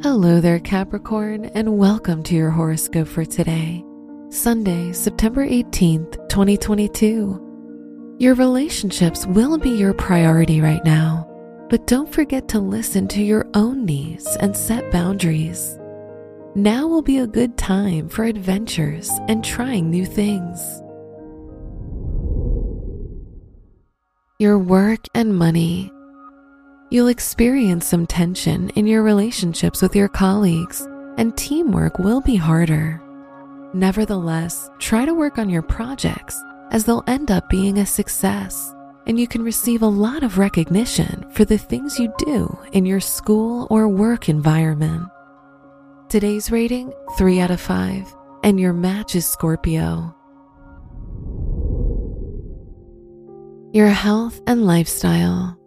Hello there, Capricorn, and welcome to your horoscope for today, Sunday, September 18th, 2022. Your relationships will be your priority right now, but don't forget to listen to your own needs and set boundaries. Now will be a good time for adventures and trying new things. Your work and money You'll experience some tension in your relationships with your colleagues, and teamwork will be harder. Nevertheless, try to work on your projects as they'll end up being a success, and you can receive a lot of recognition for the things you do in your school or work environment. Today's rating 3 out of 5, and your match is Scorpio. Your health and lifestyle.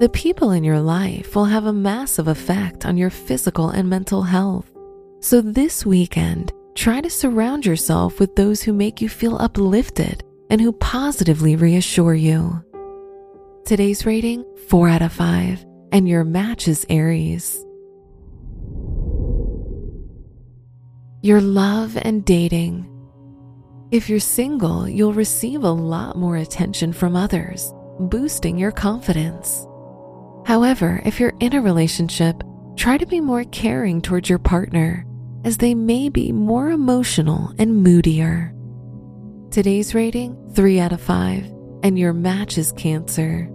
The people in your life will have a massive effect on your physical and mental health. So this weekend, try to surround yourself with those who make you feel uplifted and who positively reassure you. Today's rating 4 out of 5, and your match is Aries. Your love and dating. If you're single, you'll receive a lot more attention from others, boosting your confidence. However, if you're in a relationship, try to be more caring towards your partner, as they may be more emotional and moodier. Today's rating 3 out of 5, and your match is Cancer.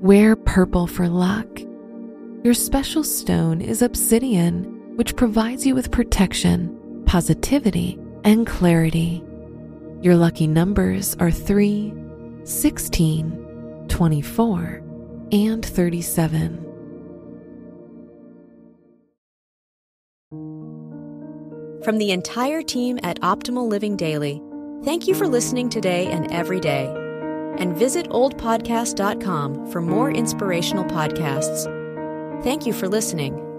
Wear purple for luck. Your special stone is obsidian, which provides you with protection, positivity, and clarity. Your lucky numbers are 3, 16, 24, and 37. From the entire team at Optimal Living Daily, thank you for listening today and every day. And visit oldpodcast.com for more inspirational podcasts. Thank you for listening.